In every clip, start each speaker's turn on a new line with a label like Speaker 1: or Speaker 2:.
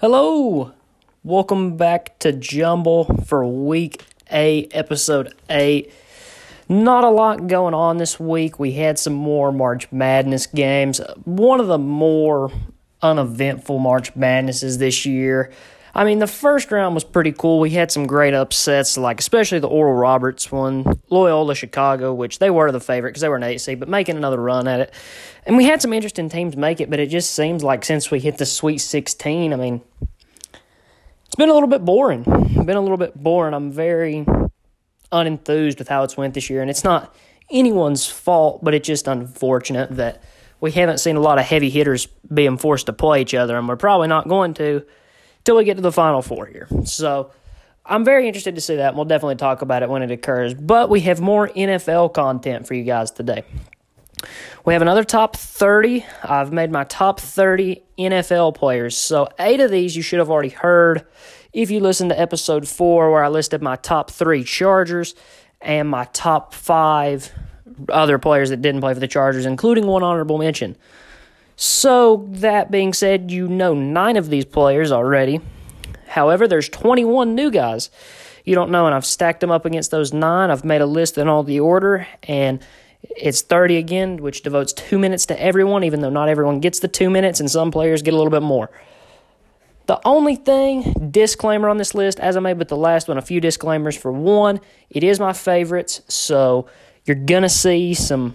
Speaker 1: Hello, welcome back to Jumble for week eight, episode eight. Not a lot going on this week. We had some more March Madness games. One of the more uneventful March Madnesses this year. I mean, the first round was pretty cool. We had some great upsets, like especially the Oral Roberts one, Loyola Chicago, which they were the favorite because they were an eight seed, but making another run at it. And we had some interesting teams make it, but it just seems like since we hit the Sweet 16, I mean, it's been a little bit boring. Been a little bit boring. I'm very unenthused with how it's went this year, and it's not anyone's fault, but it's just unfortunate that we haven't seen a lot of heavy hitters being forced to play each other, and we're probably not going to till we get to the final four here. So I'm very interested to see that, and we'll definitely talk about it when it occurs. But we have more NFL content for you guys today. We have another top 30. I've made my top 30 NFL players. So, eight of these you should have already heard if you listened to episode four, where I listed my top three Chargers and my top five other players that didn't play for the Chargers, including one honorable mention. So, that being said, you know nine of these players already. However, there's 21 new guys you don't know, and I've stacked them up against those nine. I've made a list in all the order, and it's 30 again, which devotes two minutes to everyone, even though not everyone gets the two minutes, and some players get a little bit more. The only thing, disclaimer on this list, as I made with the last one, a few disclaimers. For one, it is my favorites, so you're going to see some,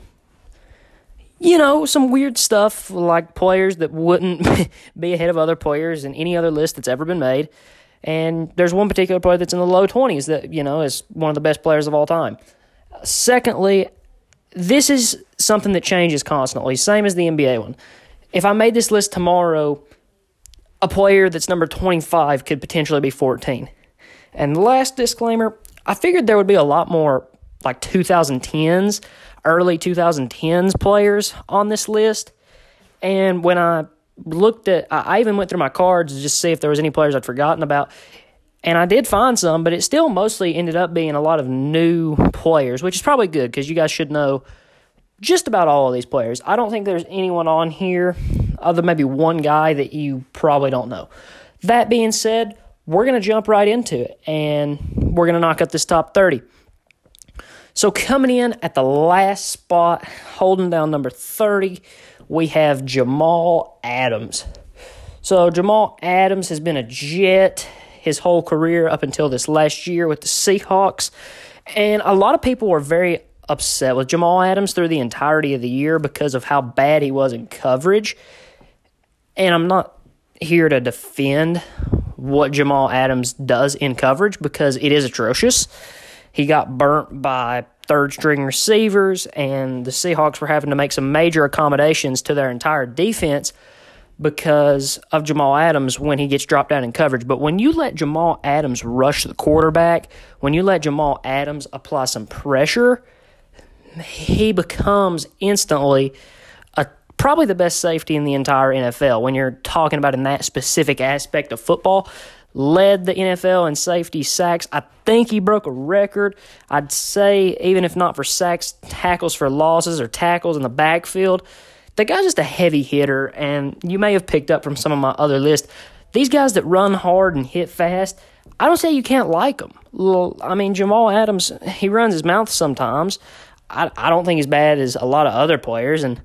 Speaker 1: you know, some weird stuff like players that wouldn't be ahead of other players in any other list that's ever been made. And there's one particular player that's in the low 20s that, you know, is one of the best players of all time. Secondly, this is something that changes constantly, same as the NBA one. If I made this list tomorrow, a player that's number 25 could potentially be 14. And last disclaimer, I figured there would be a lot more like 2010s, early 2010s players on this list. And when I looked at, I even went through my cards to just see if there was any players I'd forgotten about. And I did find some, but it still mostly ended up being a lot of new players, which is probably good because you guys should know just about all of these players. I don't think there's anyone on here other maybe one guy that you probably don't know. That being said, we're going to jump right into it and we're going to knock out this top 30. So, coming in at the last spot, holding down number 30, we have Jamal Adams. So, Jamal Adams has been a Jet his whole career up until this last year with the Seahawks. And a lot of people were very upset with Jamal Adams through the entirety of the year because of how bad he was in coverage. And I'm not here to defend what Jamal Adams does in coverage because it is atrocious. He got burnt by third string receivers, and the Seahawks were having to make some major accommodations to their entire defense because of Jamal Adams when he gets dropped down in coverage. But when you let Jamal Adams rush the quarterback, when you let Jamal Adams apply some pressure, he becomes instantly a probably the best safety in the entire NFL when you're talking about in that specific aspect of football. Led the NFL in safety sacks. I think he broke a record. I'd say, even if not for sacks, tackles for losses or tackles in the backfield. The guy's just a heavy hitter, and you may have picked up from some of my other lists. These guys that run hard and hit fast, I don't say you can't like them. I mean, Jamal Adams, he runs his mouth sometimes. I, I don't think he's bad as a lot of other players, and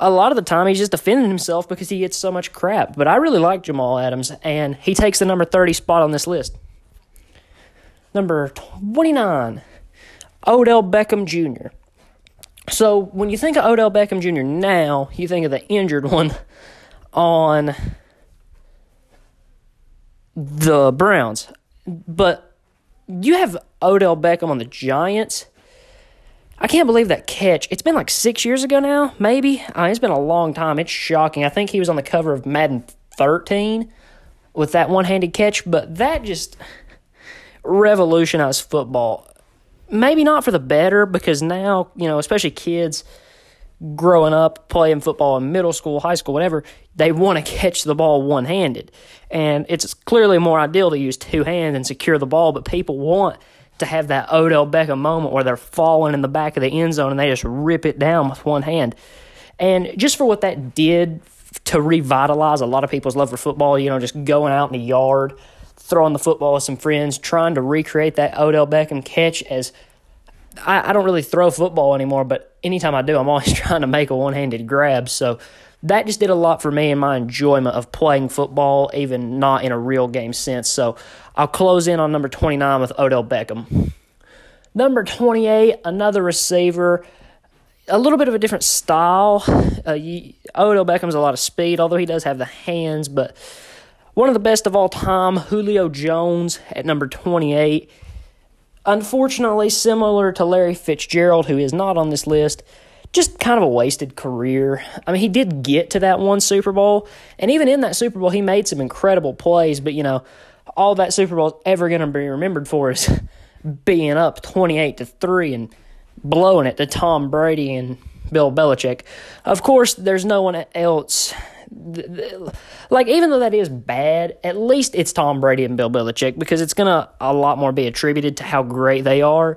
Speaker 1: a lot of the time he's just defending himself because he gets so much crap. But I really like Jamal Adams, and he takes the number 30 spot on this list. Number 29, Odell Beckham Jr. So when you think of Odell Beckham Jr. now, you think of the injured one on the Browns. But you have Odell Beckham on the Giants I can't believe that catch. It's been like six years ago now, maybe. Uh, it's been a long time. It's shocking. I think he was on the cover of Madden 13 with that one handed catch, but that just revolutionized football. Maybe not for the better because now, you know, especially kids growing up playing football in middle school, high school, whatever, they want to catch the ball one handed. And it's clearly more ideal to use two hands and secure the ball, but people want to have that Odell Beckham moment where they're falling in the back of the end zone and they just rip it down with one hand. And just for what that did to revitalize a lot of people's love for football, you know, just going out in the yard, throwing the football with some friends, trying to recreate that Odell Beckham catch as I, I don't really throw football anymore, but anytime I do, I'm always trying to make a one handed grab. So that just did a lot for me and my enjoyment of playing football, even not in a real game sense. So I'll close in on number 29 with Odell Beckham. Number 28, another receiver, a little bit of a different style. Uh, Odell Beckham's a lot of speed, although he does have the hands, but one of the best of all time, Julio Jones at number 28. Unfortunately, similar to Larry Fitzgerald, who is not on this list, just kind of a wasted career. I mean, he did get to that one Super Bowl, and even in that Super Bowl, he made some incredible plays. But you know, all that Super Bowl is ever going to be remembered for is being up twenty-eight to three and blowing it to Tom Brady and Bill Belichick. Of course, there's no one else. Like, even though that is bad, at least it's Tom Brady and Bill Belichick because it's going to a lot more be attributed to how great they are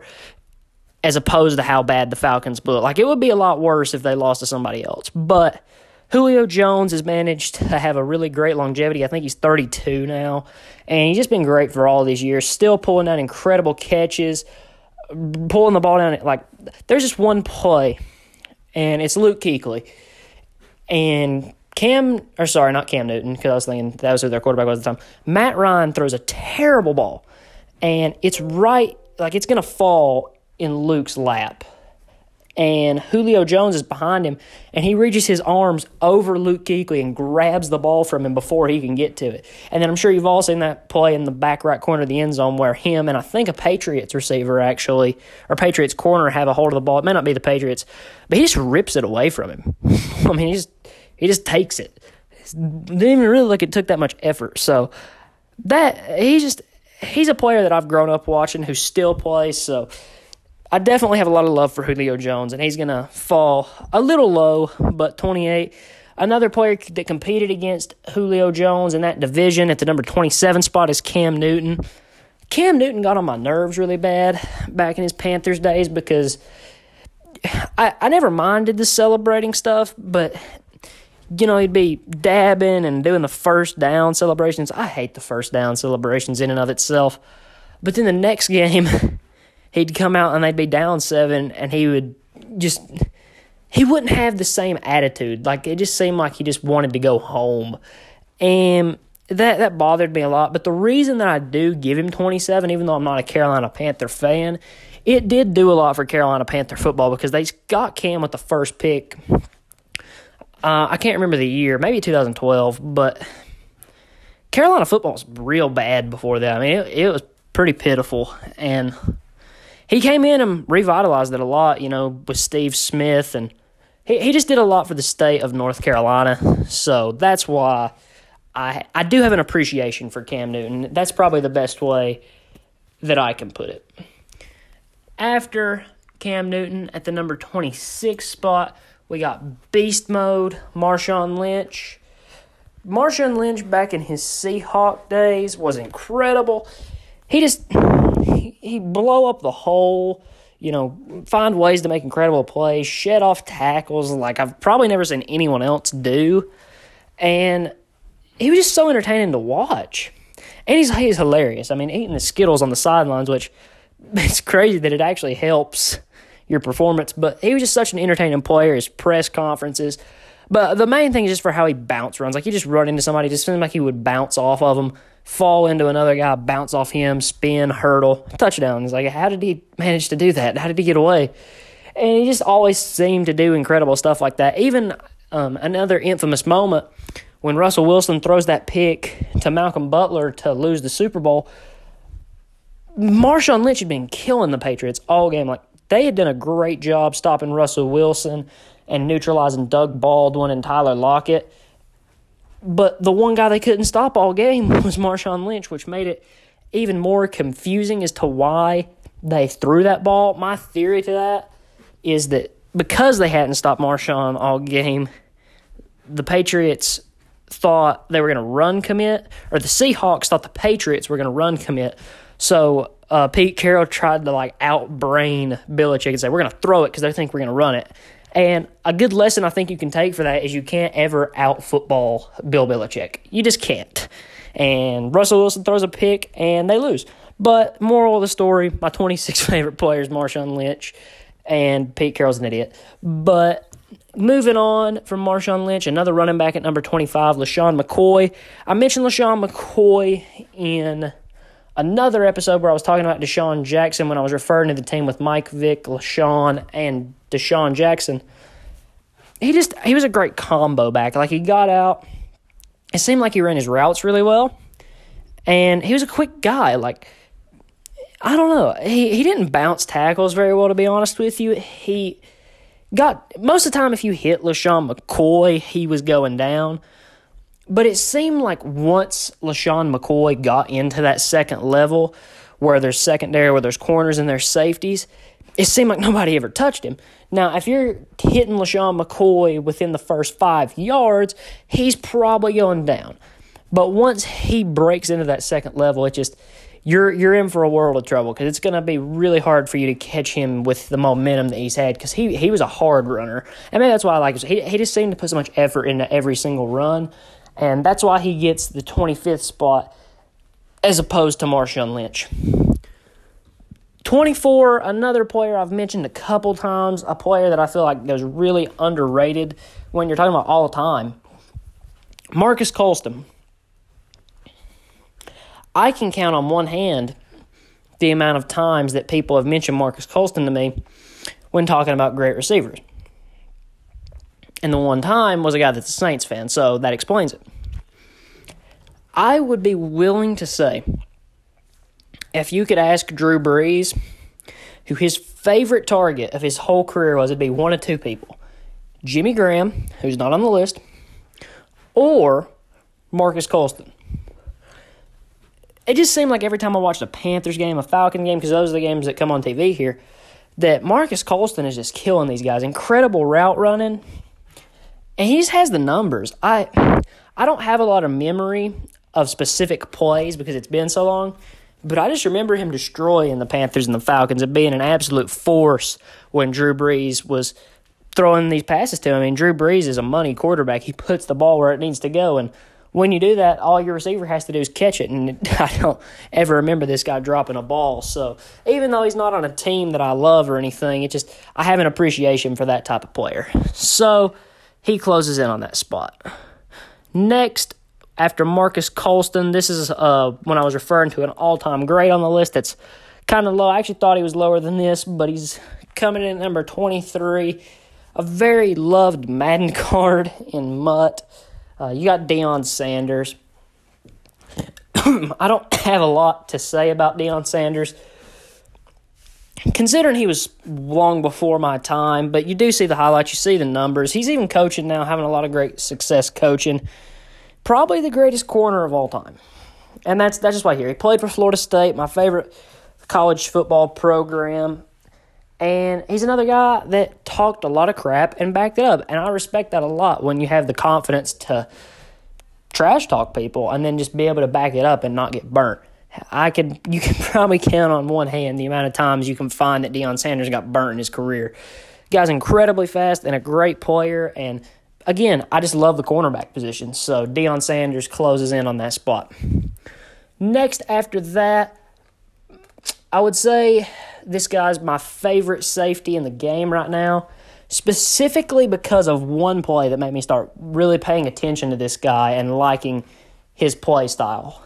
Speaker 1: as opposed to how bad the Falcons blew. Like it would be a lot worse if they lost to somebody else. But Julio Jones has managed to have a really great longevity. I think he's 32 now, and he's just been great for all these years. Still pulling out incredible catches, pulling the ball down. Like there's just one play, and it's Luke Kuechly, and Cam or sorry, not Cam Newton because I was thinking that was who their quarterback was at the time. Matt Ryan throws a terrible ball, and it's right like it's gonna fall in Luke's lap. And Julio Jones is behind him, and he reaches his arms over Luke Kuechly and grabs the ball from him before he can get to it. And then I'm sure you've all seen that play in the back right corner of the end zone where him and I think a Patriots receiver actually, or Patriots corner, have a hold of the ball. It may not be the Patriots, but he just rips it away from him. I mean, he just he just takes it. Didn't even really look it took that much effort. So that he just he's a player that I've grown up watching who still plays. So I definitely have a lot of love for Julio Jones, and he's going to fall a little low, but 28. Another player that competed against Julio Jones in that division at the number 27 spot is Cam Newton. Cam Newton got on my nerves really bad back in his Panthers days because I, I never minded the celebrating stuff, but you know, he'd be dabbing and doing the first down celebrations. I hate the first down celebrations in and of itself. But then the next game, he'd come out and they'd be down seven, and he would just he wouldn't have the same attitude. Like it just seemed like he just wanted to go home, and that that bothered me a lot. But the reason that I do give him 27, even though I'm not a Carolina Panther fan, it did do a lot for Carolina Panther football because they got Cam with the first pick. Uh, I can't remember the year, maybe 2012, but Carolina football was real bad before that. I mean, it, it was pretty pitiful, and he came in and revitalized it a lot, you know, with Steve Smith and he, he just did a lot for the state of North Carolina. So that's why I I do have an appreciation for Cam Newton. That's probably the best way that I can put it. After Cam Newton at the number 26 spot, we got Beast Mode, Marshawn Lynch. Marshawn Lynch back in his Seahawk days was incredible. He just he blow up the hole, you know, find ways to make incredible plays, shed off tackles like I've probably never seen anyone else do. And he was just so entertaining to watch. And he's he's hilarious. I mean, eating the Skittles on the sidelines, which it's crazy that it actually helps your performance. But he was just such an entertaining player. His press conferences, but the main thing is just for how he bounce runs. Like he just run into somebody, just seemed like he would bounce off of them fall into another guy, bounce off him, spin, hurdle, touchdown. He's like, how did he manage to do that? How did he get away? And he just always seemed to do incredible stuff like that. Even um, another infamous moment when Russell Wilson throws that pick to Malcolm Butler to lose the Super Bowl. Marshawn Lynch had been killing the Patriots all game. Like they had done a great job stopping Russell Wilson and neutralizing Doug Baldwin and Tyler Lockett. But the one guy they couldn't stop all game was Marshawn Lynch, which made it even more confusing as to why they threw that ball. My theory to that is that because they hadn't stopped Marshawn all game, the Patriots thought they were going to run commit, or the Seahawks thought the Patriots were going to run commit. So uh, Pete Carroll tried to like outbrain Belichick and say, we're going to throw it because they think we're going to run it. And a good lesson I think you can take for that is you can't ever out football Bill Belichick. You just can't. And Russell Wilson throws a pick and they lose. But moral of the story, my 26 favorite players, Marshawn Lynch and Pete Carroll's an idiot. But moving on from Marshawn Lynch, another running back at number 25, LeSean McCoy. I mentioned LeSean McCoy in another episode where I was talking about DeSean Jackson when I was referring to the team with Mike Vick, LeSean, and DeSean Jackson. He just he was a great combo back. Like he got out. It seemed like he ran his routes really well. And he was a quick guy. Like I don't know. He he didn't bounce tackles very well to be honest with you. He got most of the time if you hit LeSean McCoy, he was going down. But it seemed like once LeSean McCoy got into that second level where there's secondary, where there's corners and there's safeties, it seemed like nobody ever touched him. Now, if you're hitting LeSean McCoy within the first five yards, he's probably going down. But once he breaks into that second level, it just you're you're in for a world of trouble because it's going to be really hard for you to catch him with the momentum that he's had because he he was a hard runner. I mean that's why I like him. He he just seemed to put so much effort into every single run, and that's why he gets the 25th spot as opposed to Marshawn Lynch. 24, another player I've mentioned a couple times, a player that I feel like goes really underrated when you're talking about all time. Marques Colston. I can count on one hand the amount of times that people have mentioned Marques Colston to me when talking about great receivers. And the one time was a guy that's a Saints fan, so that explains it. I would be willing to say if you could ask Drew Brees who his favorite target of his whole career was, it'd be one of two people Jimmy Graham, who's not on the list, or Marques Colston it just seemed like every time I watched a Panthers game, a Falcon game, because those are the games that come on TV here, that Marques Colston is just killing these guys. Incredible route running, and he just has the numbers. I I don't have a lot of memory of specific plays because it's been so long, but I just remember him destroying the Panthers and the Falcons and being an absolute force when Drew Brees was throwing these passes to him. I mean, Drew Brees is a money quarterback. He puts the ball where it needs to go, and when you do that, all your receiver has to do is catch it. And I don't ever remember this guy dropping a ball. So even though he's not on a team that I love or anything, it just I have an appreciation for that type of player. So he closes in on that spot. Next, after Marques Colston, this is uh, when I was referring to an all-time great on the list. That's kind of low. I actually thought he was lower than this, but he's coming in at number 23. A very loved Madden card in MUT. Uh, you got Deion Sanders. I don't have a lot to say about Deion Sanders, considering he was long before my time. But you do see the highlights, you see the numbers. He's even coaching now, having a lot of great success coaching. Probably the greatest corner of all time, and that's that's just why here he played for Florida State, my favorite college football program. And he's another guy that talked a lot of crap and backed it up. And I respect that a lot when you have the confidence to trash talk people and then just be able to back it up and not get burnt. I could you can probably count on one hand the amount of times you can find that Deion Sanders got burnt in his career. guy's incredibly fast and a great player and again, I just love the cornerback position. So Deion Sanders closes in on that spot. Next after that, I would say this guy's my favorite safety in the game right now, specifically because of one play that made me start really paying attention to this guy and liking his play style.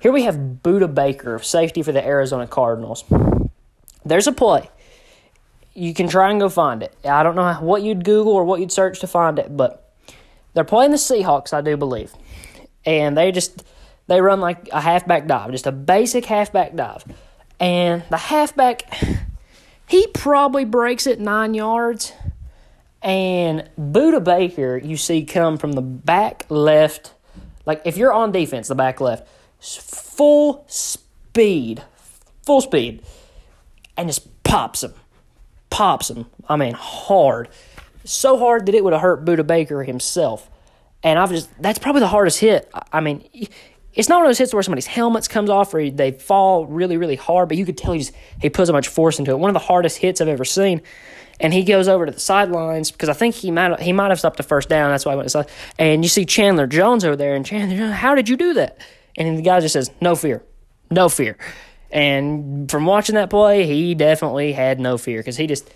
Speaker 1: Here we have Budda Baker, safety for the Arizona Cardinals. There's a play. You can try and go find it. I don't know what you'd Google or what you'd search to find it, but they're playing the Seahawks, I do believe. And they just they run like a halfback dive, just a basic halfback dive. And the halfback, he probably breaks it nine yards. And Budda Baker, you see come from the back left. Like if you're on defense, the back left, full speed, full speed, and just pops him, pops him. I mean, hard, so hard that it would have hurt Budda Baker himself. And I've just that's probably the hardest hit. I mean, it's not one of those hits where somebody's helmets comes off or they fall really, really hard, but you could tell he just he puts so much force into it. One of the hardest hits I've ever seen. And he goes over to the sidelines because I think he might he might have stopped the first down. That's why I went to side. And you see Chandler Jones over there, and Chandler, how did you do that? And the guy just says, "No fear, no fear." And from watching that play, he definitely had no fear because he just,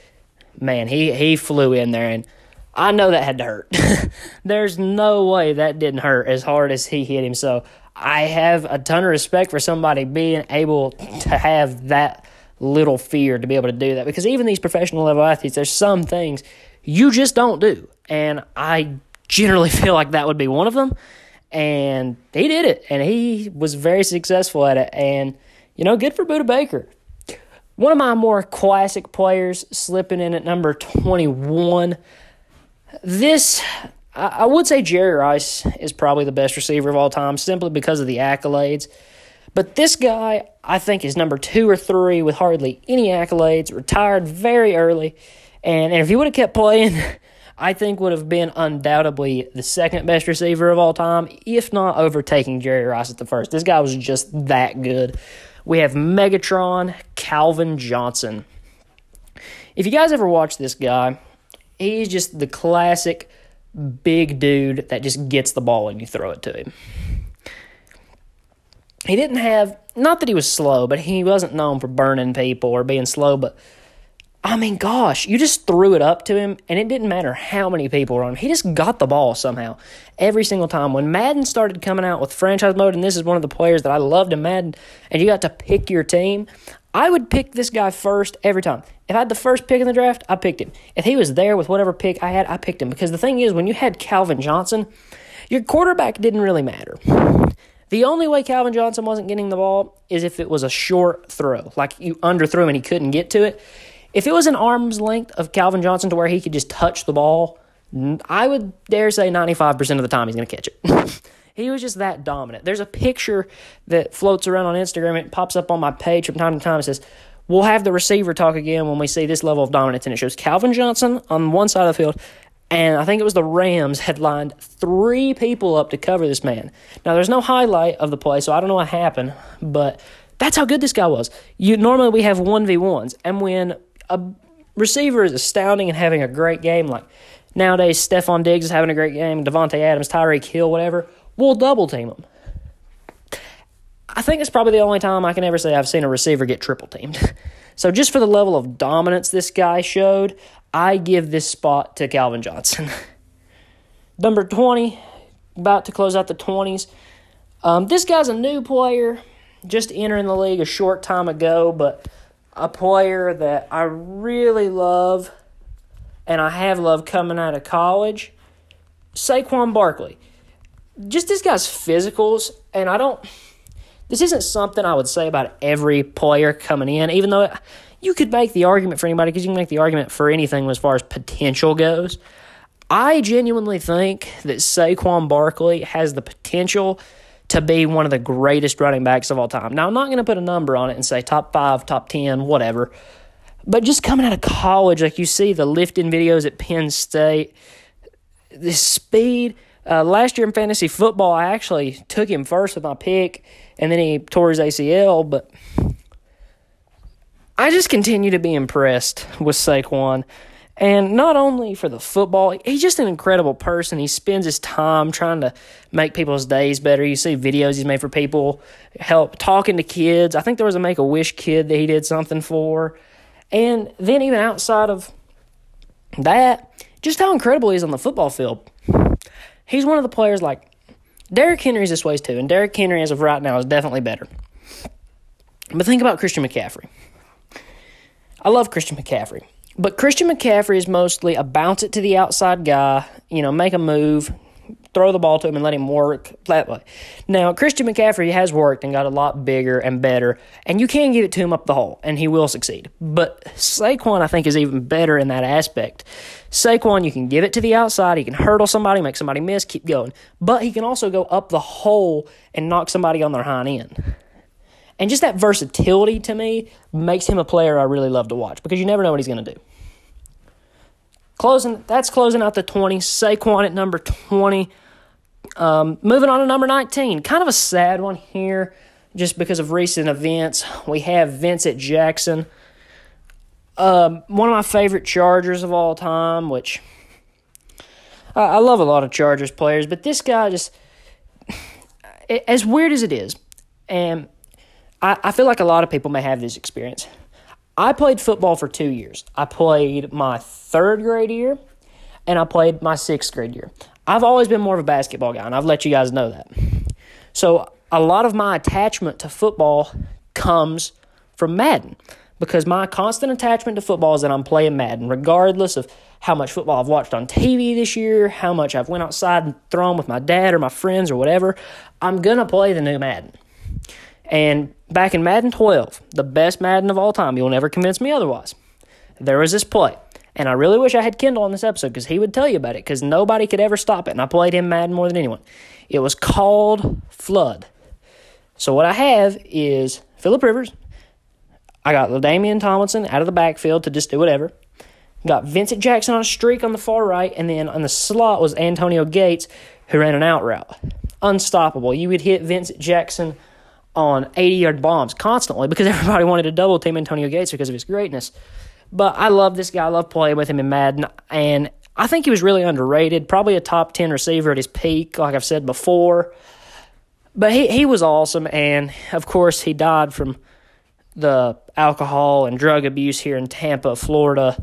Speaker 1: man, he he flew in there, and I know that had to hurt. There's no way that didn't hurt as hard as he hit him. So I have a ton of respect for somebody being able to have that little fear to be able to do that because even these professional level athletes, there's some things you just don't do. And I generally feel like that would be one of them. And he did it, and he was very successful at it. And, you know, good for Budda Baker. One of my more classic players slipping in at number 21. This, I would say Jerry Rice is probably the best receiver of all time simply because of the accolades. But this guy, I think, is number two or three with hardly any accolades, retired very early. And, and if he would have kept playing, I think would have been undoubtedly the second best receiver of all time, if not overtaking Jerry Rice at the first. This guy was just that good. We have Megatron Calvin Johnson. If you guys ever watch this guy, he's just the classic big dude that just gets the ball and you throw it to him he didn't have not that he was slow, but he wasn't known for burning people or being slow, but I mean, gosh, you just threw it up to him, and it didn't matter how many people were on him. He just got the ball somehow every single time. When Madden started coming out with franchise mode, and this is one of the players that I loved in Madden, and you got to pick your team, I would pick this guy first every time. If I had the first pick in the draft, I picked him. If he was there with whatever pick I had, I picked him. Because the thing is, when you had Calvin Johnson, your quarterback didn't really matter. The only way Calvin Johnson wasn't getting the ball is if it was a short throw, like you underthrew him and he couldn't get to it. If it was an arm's length of Calvin Johnson to where he could just touch the ball, I would dare say 95% of the time he's going to catch it. he was just that dominant. There's a picture that floats around on Instagram. It pops up on my page from time to time. It says, We'll have the receiver talk again when we see this level of dominance. And it shows Calvin Johnson on one side of the field and I think it was the Rams had lined three people up to cover this man. Now there's no highlight of the play, so I don't know what happened, but that's how good this guy was. You normally we have one v ones, and when a receiver is astounding and having a great game, like nowadays Stefon Diggs is having a great game, Davante Adams, Tyreek Hill, whatever, we'll double team them. I think it's probably the only time I can ever say I've seen a receiver get triple teamed. so just for the level of dominance this guy showed, I give this spot to Calvin Johnson. Number 20, about to close out the 20s. Um, this guy's a new player, just entering the league a short time ago, but a player that I really love and I have loved coming out of college. Saquon Barkley. Just this guy's physicals, and I don't. This isn't something I would say about every player coming in, even though you could make the argument for anybody because you can make the argument for anything as far as potential goes. I genuinely think that Saquon Barkley has the potential to be one of the greatest running backs of all time. Now, I'm not going to put a number on it and say top five, top 10, whatever. But just coming out of college, like you see the lifting videos at Penn State, the speed. Uh, last year in fantasy football, I actually took him first with my pick, and then he tore his ACL. But I just continue to be impressed with Saquon. And not only for the football, he's just an incredible person. He spends his time trying to make people's days better. You see videos he's made for people, help talking to kids. I think there was a Make a Wish kid that he did something for. And then, even outside of that, just how incredible he is on the football field. He's one of the players like Derrick Henry's this way too, and Derrick Henry, as of right now, is definitely better. But think about Christian McCaffrey. I love Christian McCaffrey. But Christian McCaffrey is mostly a bounce it to the outside guy, you know, make a move, throw the ball to him and let him work that way. Now, Christian McCaffrey has worked and got a lot bigger and better, and you can give it to him up the hole, and he will succeed. But Saquon, I think, is even better in that aspect. Saquon, you can give it to the outside, he can hurdle somebody, make somebody miss, keep going. But he can also go up the hole and knock somebody on their hind end. And just that versatility to me makes him a player I really love to watch because you never know what he's going to do. Closing that's closing out the 20. Saquon at number 20. Um, moving on to number 19. Kind of a sad one here just because of recent events. We have Vincent Jackson, um, one of my favorite Chargers of all time, which I, I love a lot of Chargers players, but this guy just, as weird as it is, and I, I feel like a lot of people may have this experience. I played football for two years. I played my third grade year and I played my sixth grade year. I've always been more of a basketball guy, and I've let you guys know that. So a lot of my attachment to football comes from Madden because my constant attachment to football is that I'm playing Madden, regardless of how much football I've watched on TV this year, how much I've went outside and thrown with my dad or my friends or whatever. I'm gonna play the new Madden. And back in Madden 12, the best Madden of all time, you'll never convince me otherwise. There was this play. And I really wish I had Kendall on this episode because he would tell you about it because nobody could ever stop it. And I played him Madden more than anyone. It was called Flood. So what I have is Philip Rivers. I got Damian Tomlinson out of the backfield to just do whatever. Got Vincent Jackson on a streak on the far right, and then on the slot was Antonio Gates, who ran an out route. Unstoppable. You would hit Vincent Jackson on 80 yard bombs constantly because everybody wanted to double team Antonio Gates because of his greatness. But I love this guy. I love playing with him in Madden. And I think he was really underrated. Probably a top 10 receiver at his peak, like I've said before. But he, he was awesome. And of course, he died from the alcohol and drug abuse here in Tampa, Florida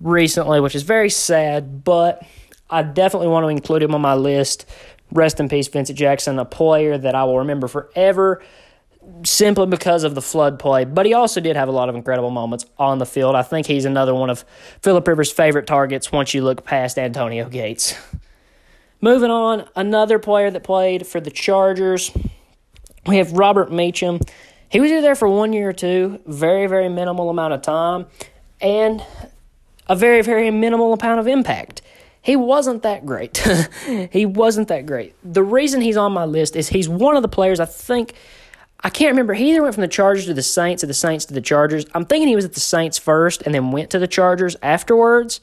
Speaker 1: recently, which is very sad. But I definitely want to include him on my list. Rest in peace, Vincent Jackson, a player that I will remember forever simply because of the flood play. But he also did have a lot of incredible moments on the field. I think he's another one of Philip Rivers' favorite targets once you look past Antonio Gates. Moving on, another player that played for the Chargers. We have Robert Meacham. He was there for one year or two, very, very minimal amount of time, and a very, very minimal amount of impact. He wasn't that great. he wasn't that great. The reason he's on my list is he's one of the players I think I can't remember. He either went from the Chargers to the Saints or the Saints to the Chargers. I'm thinking he was at the Saints first and then went to the Chargers afterwards.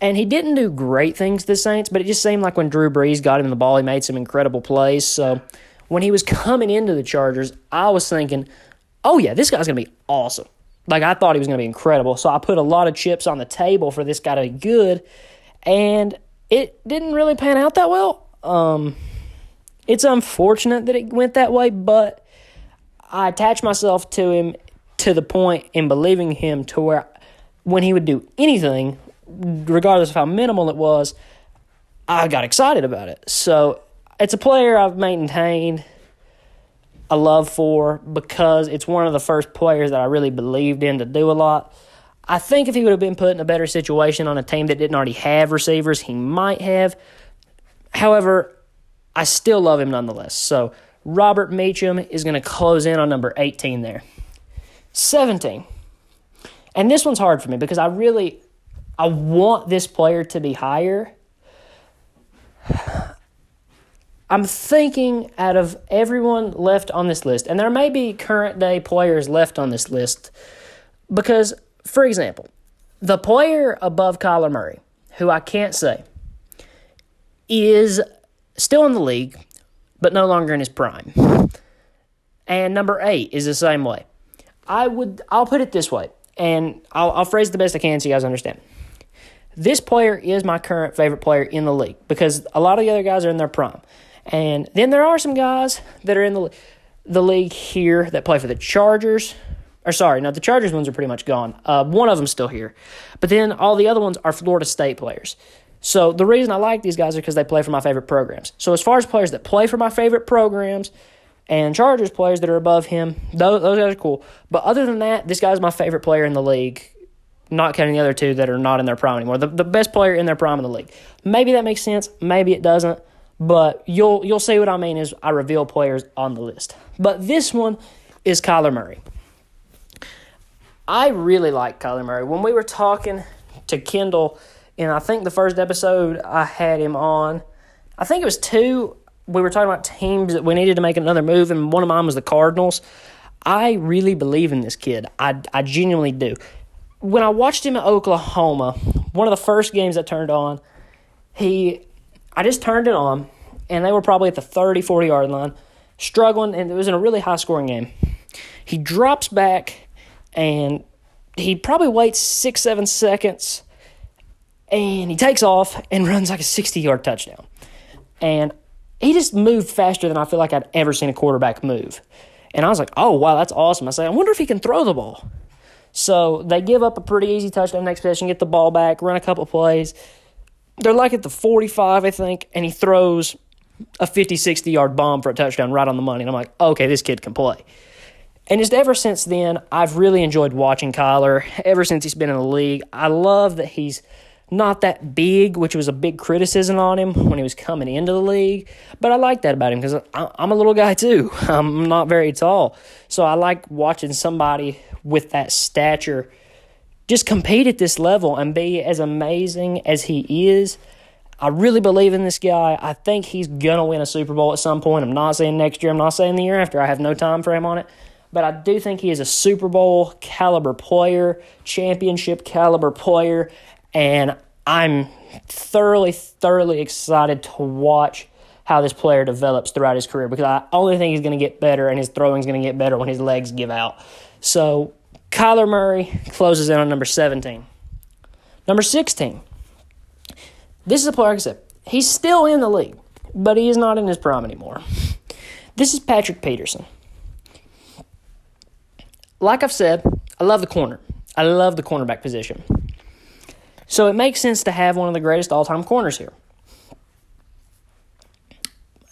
Speaker 1: And he didn't do great things to the Saints, but it just seemed like when Drew Brees got him the ball, he made some incredible plays. So when he was coming into the Chargers, I was thinking, oh, yeah, this guy's going to be awesome. Like, I thought he was going to be incredible. So I put a lot of chips on the table for this guy to be good. And it didn't really pan out that well. Um, it's unfortunate that it went that way, but I attached myself to him to the point in believing him to where when he would do anything, regardless of how minimal it was, I got excited about it. So it's a player I've maintained a love for because it's one of the first players that I really believed in to do a lot. I think if he would have been put in a better situation on a team that didn't already have receivers, he might have. However, I still love him nonetheless. So Robert Meacham is going to close in on number 18 there. 17. And this one's hard for me because I really I want this player to be higher. I'm thinking out of everyone left on this list, and there may be current day players left on this list because, for example, the player above Kyler Murray, who I can't say, is still in the league, but no longer in his prime. And number eight is the same way. I would I'll put it this way, and I'll, I'll phrase the best I can so you guys understand. This player is my current favorite player in the league because a lot of the other guys are in their prime. And then there are some guys that are in the the league here that play for the Chargers. Or sorry, no, the Chargers ones are pretty much gone. Uh, one of them's still here, but then all the other ones are Florida State players. So the reason I like these guys is because they play for my favorite programs. So as far as players that play for my favorite programs and Chargers players that are above him, those, those guys are cool. But other than that, this guy's my favorite player in the league. Not counting the other two that are not in their prime anymore. The, the best player in their prime in the league. Maybe that makes sense. Maybe it doesn't. But you'll you'll see what I mean as I reveal players on the list. But this one is Kyler Murray. I really like Kyler Murray. When we were talking to Kendall and I think the first episode I had him on, I think it was two. We were talking about teams that we needed to make another move, and one of mine was the Cardinals. I really believe in this kid. I, I genuinely do. When I watched him at Oklahoma, one of the first games I turned on, he, I just turned it on, and they were probably at the 30, 40 yard line, struggling, and it was in a really high scoring game. He drops back and he probably waits six, seven seconds and he takes off and runs like a 60 yard touchdown. And he just moved faster than I feel like I'd ever seen a quarterback move. And I was like, oh, wow, that's awesome. I said, I wonder if he can throw the ball. So they give up a pretty easy touchdown next possession, get the ball back, run a couple plays. They're like at the 45, I think, and he throws a 50, 60 yard bomb for a touchdown right on the money. And I'm like, okay, this kid can play. And just ever since then, I've really enjoyed watching Kyler. Ever since he's been in the league, I love that he's not that big, which was a big criticism on him when he was coming into the league. But I like that about him because I'm a little guy too. I'm not very tall. So I like watching somebody with that stature just compete at this level and be as amazing as he is. I really believe in this guy. I think he's going to win a Super Bowl at some point. I'm not saying next year, I'm not saying the year after. I have no time frame on it. But I do think he is a Super Bowl caliber player, championship caliber player, and I'm thoroughly, thoroughly excited to watch how this player develops throughout his career because I only think he's going to get better and his throwing is going to get better when his legs give out. So Kyler Murray closes in on number 17. Number 16. This is a player, like I said, he's still in the league, but he is not in his prime anymore. This is Patrick Peterson. Like I've said, I love the corner. I love the cornerback position. So it makes sense to have one of the greatest all time corners here.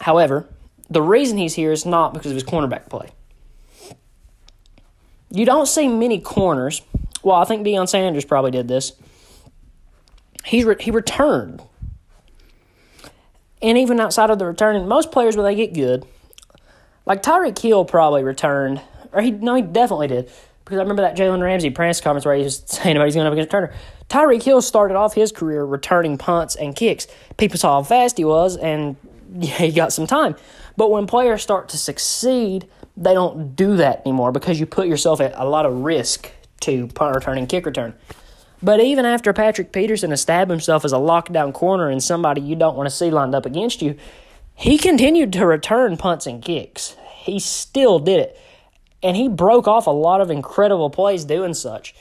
Speaker 1: However, the reason he's here is not because of his cornerback play. You don't see many corners. Well, I think Deion Sanders probably did this. He, re- he returned. And even outside of the returning, most players, when they get good, like Tyreek Hill probably returned, or he, no, he definitely did because I remember that Jalen Ramsey press conference where he was saying about he's going up against Turner. Tyreek Hill started off his career returning punts and kicks. People saw how fast he was, and yeah, he got some time. But when players start to succeed, they don't do that anymore because you put yourself at a lot of risk to punt return and kick return. But even after Patrick Peterson established himself as a lockdown corner and somebody you don't want to see lined up against you, he continued to return punts and kicks. He still did it and he broke off a lot of incredible plays doing such.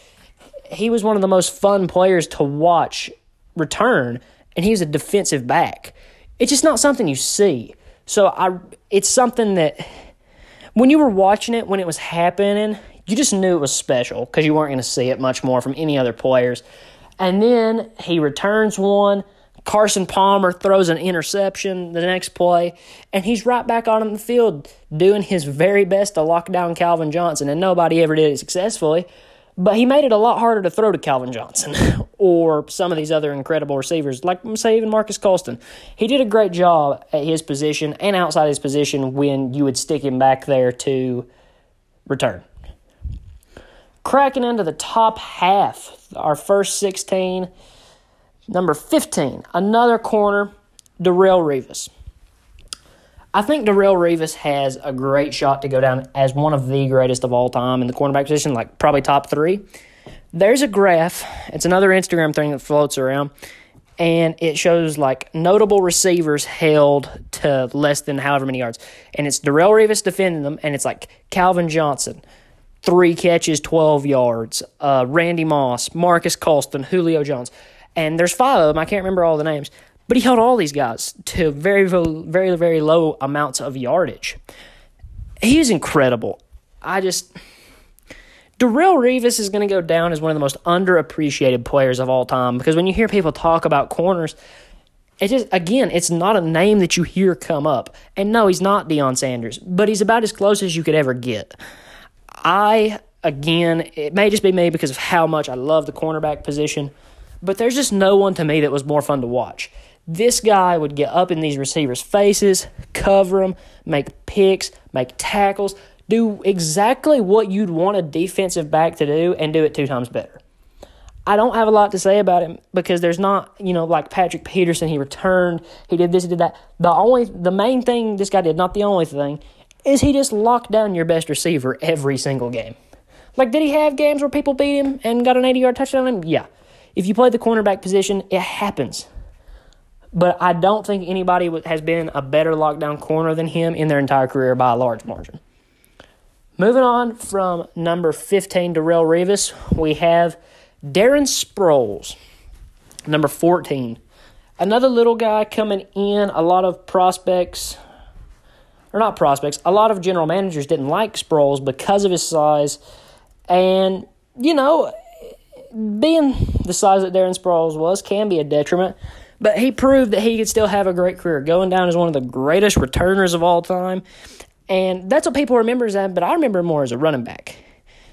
Speaker 1: He was one of the most fun players to watch return, and he was a defensive back. It's just not something you see. So I, it's something that when you were watching it when it was happening, you just knew it was special because you weren't going to see it much more from any other players. And then he returns one Carson Palmer throws an interception the next play, and he's right back on the field doing his very best to lock down Calvin Johnson, and nobody ever did it successfully. But he made it a lot harder to throw to Calvin Johnson or some of these other incredible receivers, like say even Marques Colston. He did a great job at his position and outside his position when you would stick him back there to return. Cracking into the top half, our first 16 Number 15, another corner, Darrelle Revis. I think Darrelle Revis has a great shot to go down as one of the greatest of all time in the cornerback position, like probably top three. There's a graph, it's another Instagram thing that floats around, and it shows like notable receivers held to less than however many yards. And it's Darrelle Revis defending them, and it's like Calvin Johnson, three catches, 12 yards, uh, Randy Moss, Marques Colston, Julio Jones. And there's five of them. I can't remember all the names. But he held all these guys to very, very, very low amounts of yardage. He is incredible. I just. Darrelle Revis is going to go down as one of the most underappreciated players of all time because when you hear people talk about corners, it just again, it's not a name that you hear come up. And no, he's not Deion Sanders, but he's about as close as you could ever get. I again, it may just be me because of how much I love the cornerback position. But there's just no one to me that was more fun to watch. This guy would get up in these receivers' faces, cover them, make picks, make tackles, do exactly what you'd want a defensive back to do and do it two times better. I don't have a lot to say about him because there's not, you know, like Patrick Peterson, he returned, he did this, he did that. The only the main thing this guy did, not the only thing, is he just locked down your best receiver every single game. Like, did he have games where people beat him and got an 80 yard touchdown on him? Yeah. If you play the cornerback position, it happens. but I don't think anybody has been a better lockdown corner than him in their entire career by a large margin. Moving on from number 15, Darrelle Revis, we have Darren Sproles, number 14. Another little guy coming in, a lot of prospects, or not prospects, a lot of general managers didn't like Sproles because of his size. And, you know, being the size that Darren Sproles was can be a detriment. But he proved that he could still have a great career, going down as one of the greatest returners of all time. And that's what people remember as but I remember more as a running back.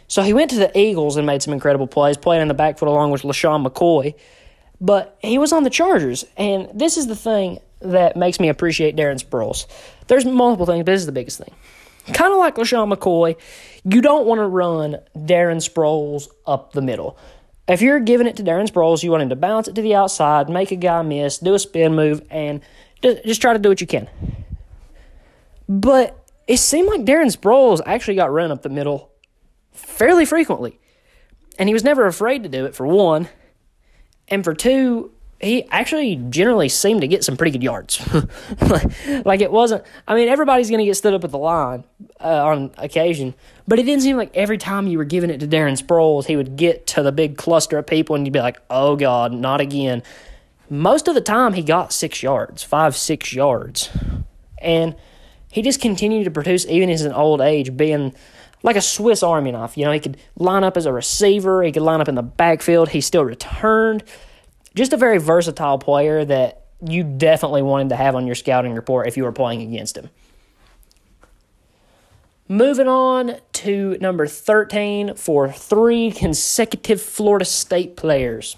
Speaker 1: So he went to the Eagles and made some incredible plays, playing in the backfield along with LeSean McCoy. But he was on the Chargers, and this is the thing that makes me appreciate Darren Sproles. There's multiple things, but this is the biggest thing. Kind of like LeSean McCoy, you don't want to run Darren Sproles up the middle. If you're giving it to Darren Sproles, you want him to bounce it to the outside, make a guy miss, do a spin move, and just try to do what you can. But it seemed like Darren Sproles actually got run up the middle fairly frequently. And he was never afraid to do it, for one. And for two, he actually generally seemed to get some pretty good yards. like it wasn't, I mean, everybody's going to get stood up at the line uh, on occasion, but it didn't seem like every time you were giving it to Darren Sproles, he would get to the big cluster of people and you'd be like, oh God, not again. Most of the time, he got six yards, five, six yards. And he just continued to produce even in his old age, being like a Swiss Army knife. You know, he could line up as a receiver, he could line up in the backfield, he still returned. Just a very versatile player that you definitely wanted to have on your scouting report if you were playing against him. Moving on to number 13 for three consecutive Florida State players.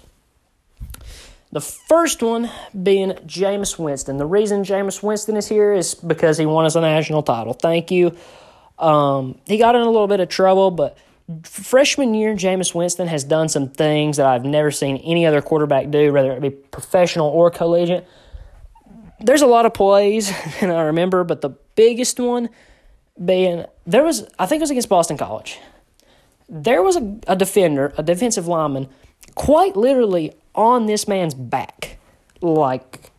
Speaker 1: The first one being Jameis Winston. The reason Jameis Winston is here is because he won us a national title. Thank you. Um, he got in a little bit of trouble, but freshman year, Jameis Winston has done some things that I've never seen any other quarterback do, whether it be professional or collegiate. There's a lot of plays, and I remember, but the biggest one being there was, I think it was against Boston College. There was a, a defender, a defensive lineman, quite literally on this man's back, like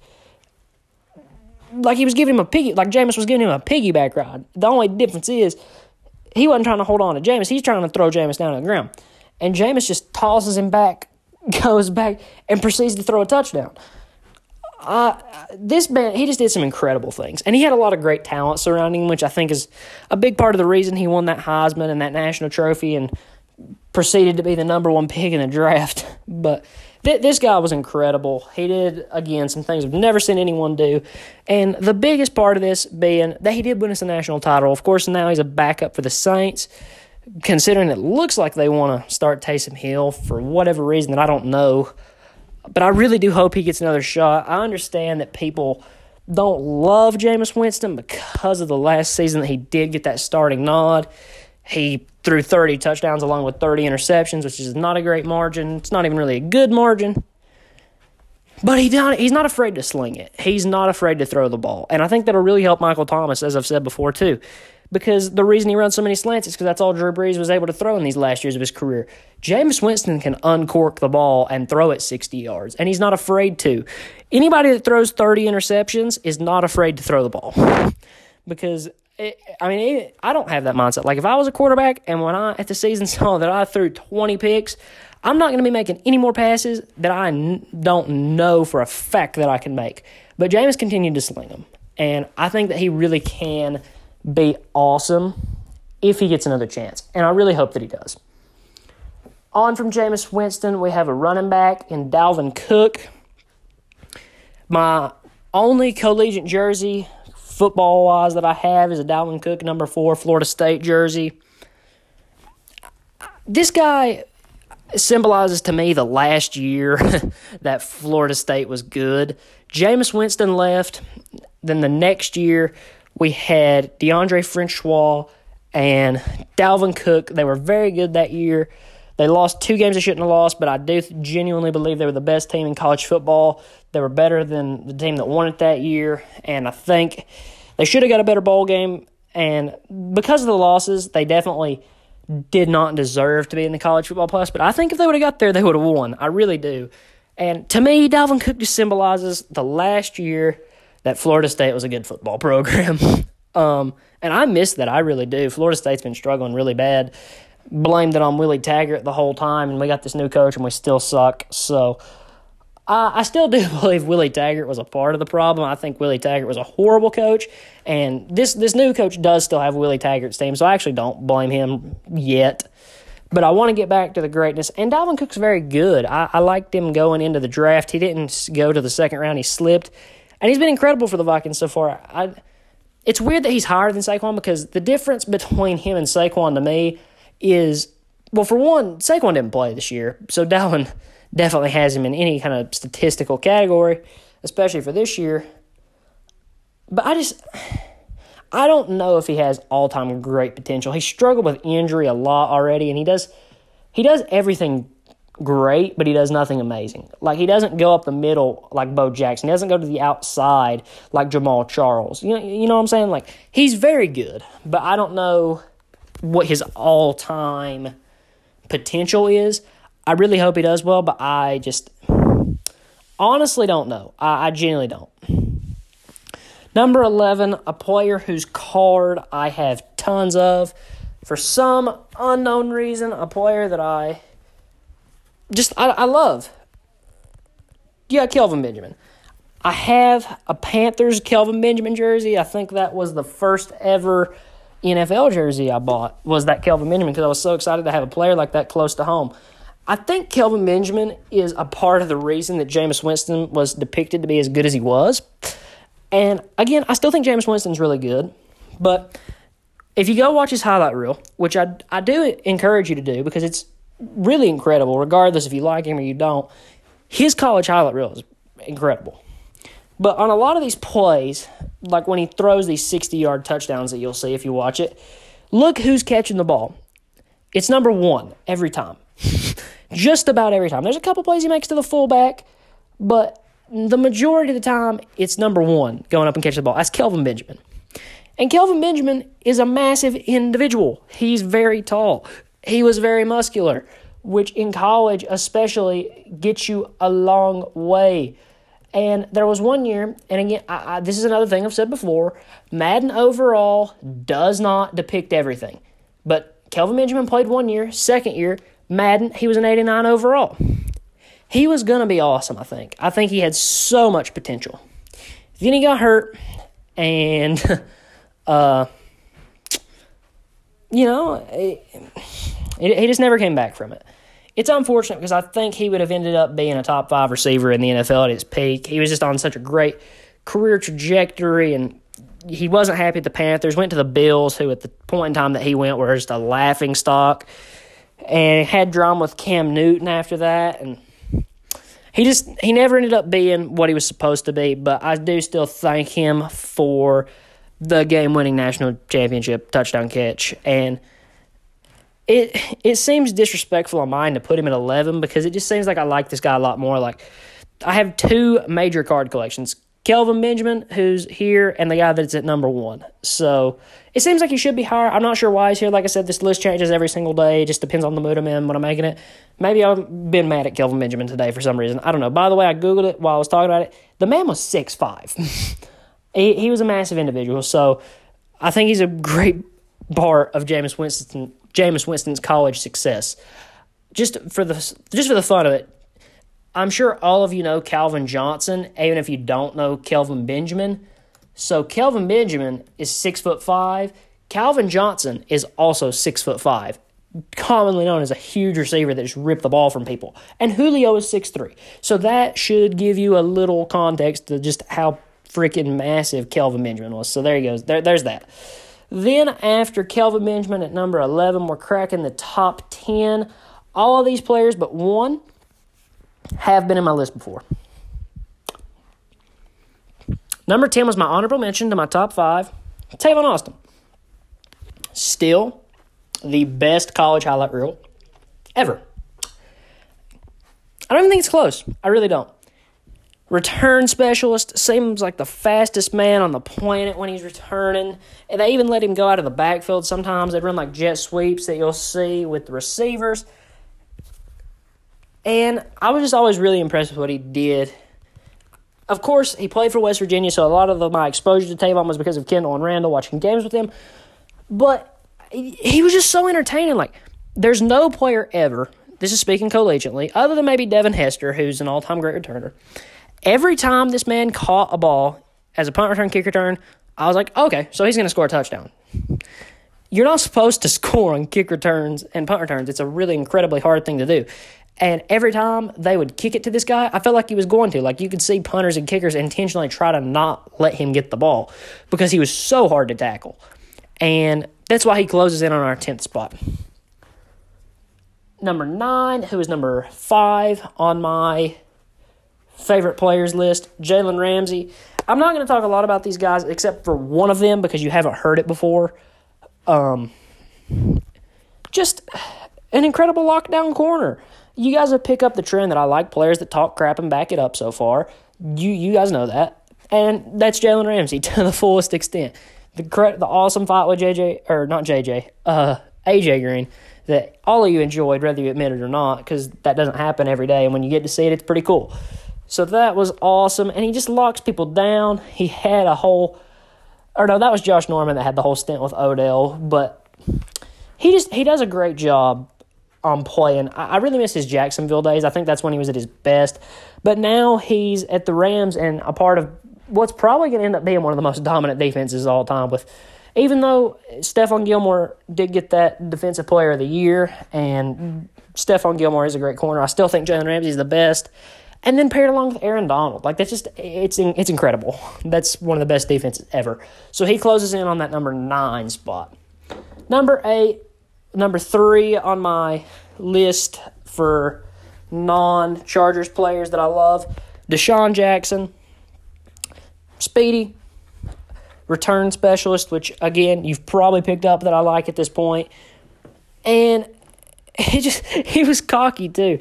Speaker 1: like he was giving him a piggy, like Jameis was giving him a piggyback ride. The only difference is he wasn't trying to hold on to Jameis; he's trying to throw Jameis down to the ground, and Jameis just tosses him back, goes back, and proceeds to throw a touchdown. Uh, this man, he just did some incredible things. And he had a lot of great talent surrounding him, which I think is a big part of the reason he won that Heisman and that national trophy and proceeded to be the number one pick in the draft. But th- this guy was incredible. He did, again, some things I've never seen anyone do. And the biggest part of this being that he did win us a national title. Of course, now he's a backup for the Saints. Considering it looks like they want to start Taysom Hill for whatever reason that I don't know. But I really do hope he gets another shot. I understand that people don't love Jameis Winston because of the last season that he did get that starting nod. He threw 30 touchdowns along with 30 interceptions, which is not a great margin. It's not even really a good margin. But he not, he's not afraid to sling it. He's not afraid to throw the ball. And I think that'll really help Michael Thomas, as I've said before, too. Because the reason he runs so many slants is because that's all Drew Brees was able to throw in these last years of his career. Jameis Winston can uncork the ball and throw it 60 yards, and he's not afraid to. Anybody that throws 30 interceptions is not afraid to throw the ball. because it, I mean, it, I don't have that mindset. Like if I was a quarterback and when I at the season saw that I threw 20 picks, I'm not going to be making any more passes that I n- don't know for a fact that I can make. But Jameis continued to sling them, and I think that he really can be awesome if he gets another chance, and I really hope that he does. On from Jameis Winston, we have a running back in Dalvin Cook. My only collegiate jersey football wise that I have is a Dalvin Cook number four Florida State jersey. This guy symbolizes to me the last year that Florida State was good. Jameis Winston left. Then the next year we had Deondre Francois and Dalvin Cook. They were very good that year. They lost two games they shouldn't have lost, but I do genuinely believe they were the best team in college football. They were better than the team that won it that year, and I think they should have got a better bowl game. And because of the losses, they definitely did not deserve to be in the college football playoffs. But I think if they would have got there, they would have won. I really do. And to me, Dalvin Cook just symbolizes the last year that Florida State was a good football program. um, and I miss that. I really do. Florida State's been struggling really bad. Blamed it on Willie Taggart the whole time, and we got this new coach, and we still suck. So uh, I still do believe Willie Taggart was a part of the problem. I think Willie Taggart was a horrible coach, and this this new coach does still have Willie Taggart's team, so I actually don't blame him yet. But I want to get back to the greatness. And Dalvin Cook's very good. I, I liked him going into the draft. He didn't go to the second round. He slipped. And he's been incredible for the Vikings so far. I, it's weird that he's higher than Saquon because the difference between him and Saquon to me is, well, for one, Saquon didn't play this year. So Dalvin definitely has him in any kind of statistical category, especially for this year. But I just I don't know if he has all time great potential. He struggled with injury a lot already, and he does he does everything great, but he does nothing amazing. Like he doesn't go up the middle like Bo Jackson. He doesn't go to the outside like Jamaal Charles. You know, you know what I'm saying? Like he's very good, but I don't know what his all time potential is. I really hope he does well, but I just honestly don't know. I, I genuinely don't. Number 11, a player whose card I have tons of. For some unknown reason, a player that I just I, I love. Yeah, Kelvin Benjamin. I have a Panthers Kelvin Benjamin jersey. I think that was the first ever NFL jersey I bought was that Kelvin Benjamin because I was so excited to have a player like that close to home. I think Kelvin Benjamin is a part of the reason that Jameis Winston was depicted to be as good as he was. And again, I still think Jameis Winston's really good, but if you go watch his highlight reel, which I, I do encourage you to do because it's really incredible, regardless if you like him or you don't, his college highlight reel is incredible. But on a lot of these plays, like when he throws these 60 yard touchdowns that you'll see if you watch it, look who's catching the ball. It's number one every time. Just about every time. There's a couple plays he makes to the fullback, but the majority of the time, it's number one going up and catching the ball. That's Kelvin Benjamin. And Kelvin Benjamin is a massive individual. He's very tall. He was very muscular, which in college especially gets you a long way. And there was one year, and again, I, I, this is another thing I've said before Madden overall does not depict everything. But Kelvin Benjamin played one year, second year, Madden, he was an 89 overall. He was going to be awesome, I think. I think he had so much potential. Then he got hurt, and, uh, you know, it, it, he just never came back from it. It's unfortunate because I think he would have ended up being a top five receiver in the NFL at his peak. He was just on such a great career trajectory, and he wasn't happy at the Panthers. Went to the Bills, who at the point in time that he went were just a laughing stock, and had drama with Cam Newton after that, and he just he never ended up being what he was supposed to be, but I do still thank him for the game-winning national championship touchdown catch and it it seems disrespectful on mine to put him at 11 because it just seems like I like this guy a lot more like I have two major card collections. Kelvin Benjamin, who's here, and the guy that's at number one. So it seems like he should be higher. I'm not sure why he's here. Like I said, this list changes every single day. It just depends on the mood I'm in when I'm making it. Maybe I've been mad at Kelvin Benjamin today for some reason. I don't know. By the way, I Googled it while I was talking about it. The man was six five. he, he was a massive individual. So I think he's a great part of Jameis Winston Winston's college success. Just for the just for the fun of it, I'm sure all of you know Calvin Johnson, even if you don't know Kelvin Benjamin. So Kelvin Benjamin is six foot five. Calvin Johnson is also six foot five, commonly known as a huge receiver that just ripped the ball from people. And Julio is six three. So that should give you a little context to just how freaking massive Kelvin Benjamin was. So there he goes. There, there's that. Then after Kelvin Benjamin at number 11, we're cracking the top 10. All of these players but one have been in my list before. Number 10 was my honorable mention to my top five Tavon Austin. Still the best college highlight reel ever. I don't even think it's close. I really don't. Return specialist seems like the fastest man on the planet when he's returning. And they even let him go out of the backfield sometimes. They'd run like jet sweeps that you'll see with the receivers And I was just always really impressed with what he did. Of course, he played for West Virginia, so a lot of the, my exposure to Tavon was because of Kendall and Randall watching games with him. But he was just so entertaining. Like, there's no player ever, this is speaking collegiately, other than maybe Devin Hester, who's an all time great returner. Every time this man caught a ball as a punt return, kick return, I was like, okay, so he's going to score a touchdown. You're not supposed to score on kick returns and punt returns. It's a really incredibly hard thing to do. And every time they would kick it to this guy, I felt like he was going to. Like you could see punters and kickers intentionally try to not let him get the ball because he was so hard to tackle. And that's why he closes in on our 10th spot. Number nine, who is number five on my favorite players list, Jalen Ramsey. I'm not going to talk a lot about these guys except for one of them because you haven't heard it before. Um, just an incredible lockdown corner. You guys have picked up the trend that I like players that talk crap and back it up so far. You you guys know that, and that's Jalen Ramsey to the fullest extent. The the awesome fight with JJ or not JJ, uh, AJ Green that all of you enjoyed, whether you admit it or not, because that doesn't happen every day. And when you get to see it, it's pretty cool. So that was awesome. And he just locks people down. He had a whole, or no, that was Josh Norman that had the whole stint with Odell. But he just, he does a great job on playing. I, really miss his Jacksonville days. I think that's when he was at his best. But now he's at the Rams and a part of what's probably going to end up being one of the most dominant defenses of all time with even though Stephon Gilmore did get that Defensive Player of the Year, and Stephon Gilmore is a great corner, I still think Jalen Ramsey is the best. And then paired along with Aaron Donald, like that's just it's it's incredible. That's one of the best defenses ever. So he closes in on that number nine spot. Number eight, number three on my list for non Chargers players that I love, DeSean Jackson, Speedy, return specialist, which again you've probably picked up that I like at this point. And he just he was cocky too.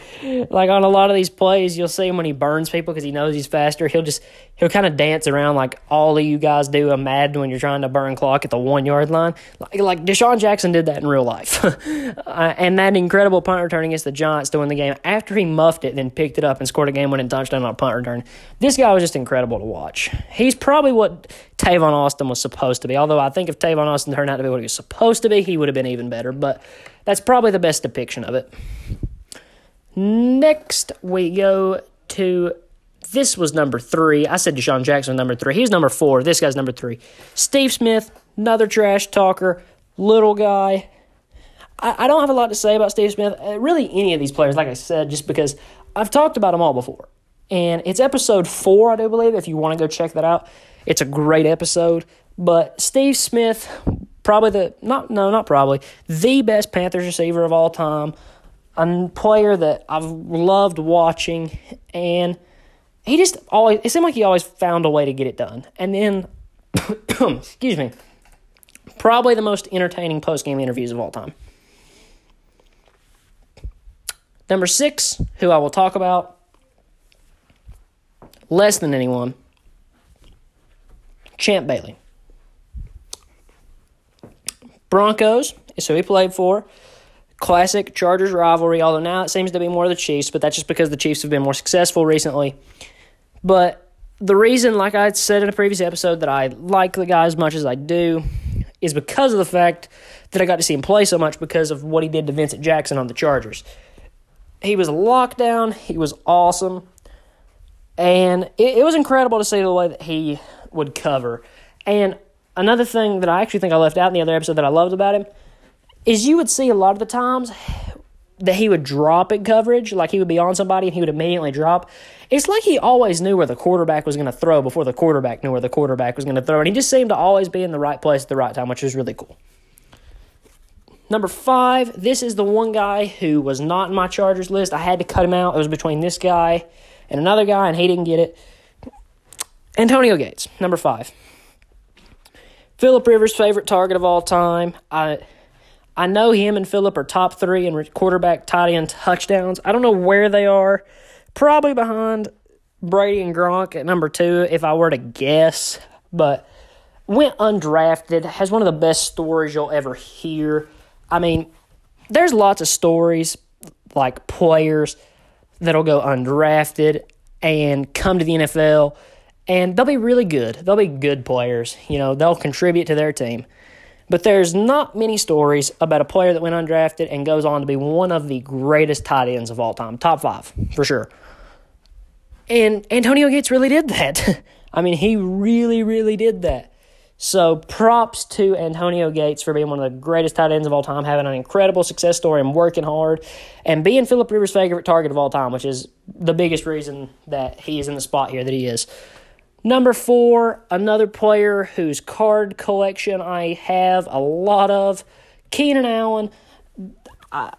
Speaker 1: Like on a lot of these plays, you'll see him when he burns people because he knows he's faster. He'll just he'll kind of dance around like all of you guys do a mad when you're trying to burn clock at the one yard line. Like like DeSean Jackson did that in real life, uh, and that incredible punt return against the Giants to win the game after he muffed it, then picked it up and scored a game winning touchdown on a punt return. This guy was just incredible to watch. He's probably what Tavon Austin was supposed to be. Although I think if Tavon Austin turned out to be what he was supposed to be, he would have been even better. But that's probably the best depiction of it. Next, we go to this was number three. I said DeSean Jackson number three. He's number four. This guy's number three. Steve Smith, another trash talker, little guy. I, I don't have a lot to say about Steve Smith. Uh, really, any of these players, like I said, just because I've talked about them all before. And it's episode four, I do believe, if you want to go check that out. It's a great episode. But Steve Smith, probably the not no not probably the best Panthers receiver of all time, a player that I've loved watching, and he just always it seemed like he always found a way to get it done. And then, excuse me, probably the most entertaining post game interviews of all time. Number six, who I will talk about less than anyone, Champ Bailey. Broncos is who he played for. Classic Chargers rivalry, although now it seems to be more the Chiefs, but that's just because the Chiefs have been more successful recently. But the reason, like I said in a previous episode, that I like the guy as much as I do is because of the fact that I got to see him play so much because of what he did to Vincent Jackson on the Chargers. He was locked down, he was awesome, and it, it was incredible to see the way that he would cover. And another thing that I actually think I left out in the other episode that I loved about him is you would see a lot of the times that he would drop in coverage, like he would be on somebody and he would immediately drop. It's like he always knew where the quarterback was going to throw before the quarterback knew where the quarterback was going to throw, and he just seemed to always be in the right place at the right time, which was really cool. Number five, this is the one guy who was not in my Chargers list. I had to cut him out. It was between this guy and another guy, and he didn't get it. Antonio Gates, number five. Philip Rivers' favorite target of all time. I I know him and Philip are top three in quarterback tight end touchdowns. I don't know where they are. Probably behind Brady and Gronk at number two, if I were to guess. But went undrafted, has one of the best stories you'll ever hear. I mean, there's lots of stories like players that'll go undrafted and come to the NFL, and they'll be really good. They'll be good players. You know, they'll contribute to their team. But there's not many stories about a player that went undrafted and goes on to be one of the greatest tight ends of all time, top five for sure. And Antonio Gates really did that. I mean, he really, really did that. So props to Antonio Gates for being one of the greatest tight ends of all time, having an incredible success story and working hard, and being Philip Rivers' favorite target of all time, which is the biggest reason that he is in the spot here that he is. Number four, another player whose card collection I have a lot of, Keenan Allen. I,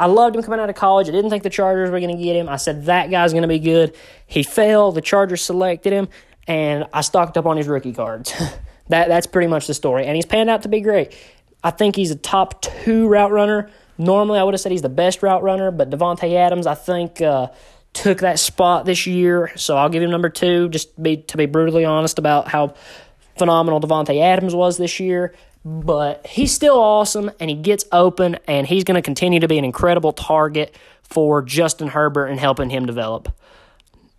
Speaker 1: I loved him coming out of college. I didn't think the Chargers were going to get him. I said that guy's going to be good. He fell. The Chargers selected him, and I stocked up on his rookie cards. that that's pretty much the story, and he's panned out to be great. I think he's a top two route runner. Normally, I would have said he's the best route runner, but Davante Adams, I think, uh, took that spot this year. So I'll give him number two, just be to be brutally honest about how phenomenal Davante Adams was this year but he's still awesome and he gets open and he's going to continue to be an incredible target for Justin Herbert and helping him develop.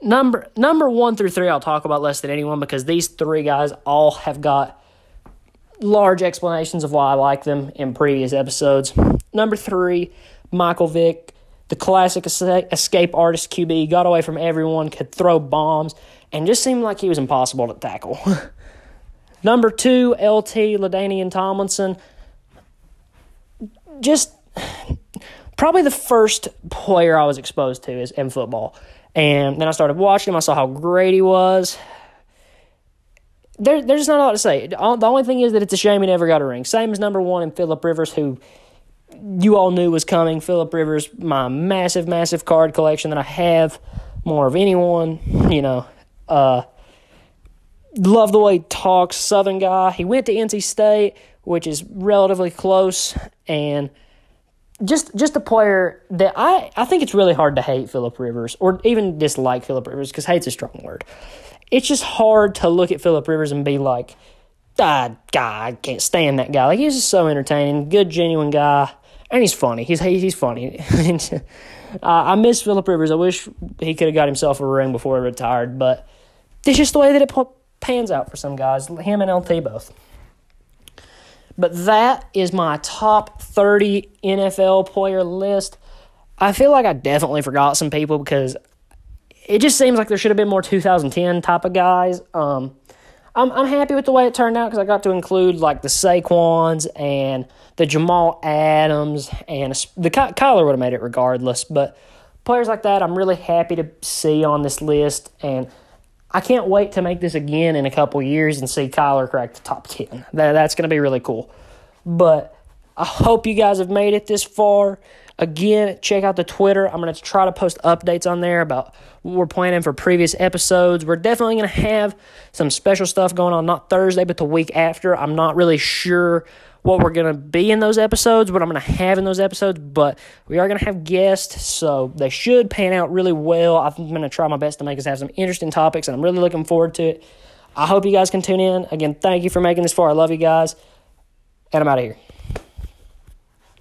Speaker 1: Number number 1 through 3 I'll talk about less than anyone because these three guys all have got large explanations of why I like them in previous episodes. Number 3, Michael Vick, the classic escape artist QB, got away from everyone, could throw bombs and just seemed like he was impossible to tackle. Number two, LT, LaDainian Tomlinson. Just probably the first player I was exposed to is in football. And then I started watching him. I saw how great he was. There, there's not a lot to say. The only thing is that it's a shame he never got a ring. Same as number one in Philip Rivers, who you all knew was coming. Philip Rivers, my massive, massive card collection that I have more of anyone, you know. Uh, love the way he talks, Southern guy. He went to NC State, which is relatively close, and just just a player that I, I think it's really hard to hate Philip Rivers or even dislike Philip Rivers because hate's a strong word. It's just hard to look at Philip Rivers and be like, ah, God, I can't stand that guy. Like he's just so entertaining, good, genuine guy, and he's funny. He's he's funny. uh, I miss Philip Rivers. I wish he could have got himself a ring before he retired, but it's just the way that it pans out for some guys, him and LT both. But that is my top 30 NFL player list. I feel like I definitely forgot some people because it just seems like there should have been more 2010 type of guys. Um, I'm I'm happy with the way it turned out because I got to include like the Saquons and the Jamal Adams and the Kyler would have made it regardless. But players like that, I'm really happy to see on this list and I can't wait to make this again in a couple years and see Kyler crack the top 10. That, that's going to be really cool. But I hope you guys have made it this far. Again, check out the Twitter. I'm going to try to post updates on there about what we're planning for previous episodes. We're definitely going to have some special stuff going on, not Thursday, but the week after. I'm not really sure what we're going to be in those episodes, what I'm going to have in those episodes, but we are going to have guests, so they should pan out really well. I'm going to try my best to make us have some interesting topics, and I'm really looking forward to it. I hope you guys can tune in. Again, thank you for making this far. I love you guys, and I'm out of here.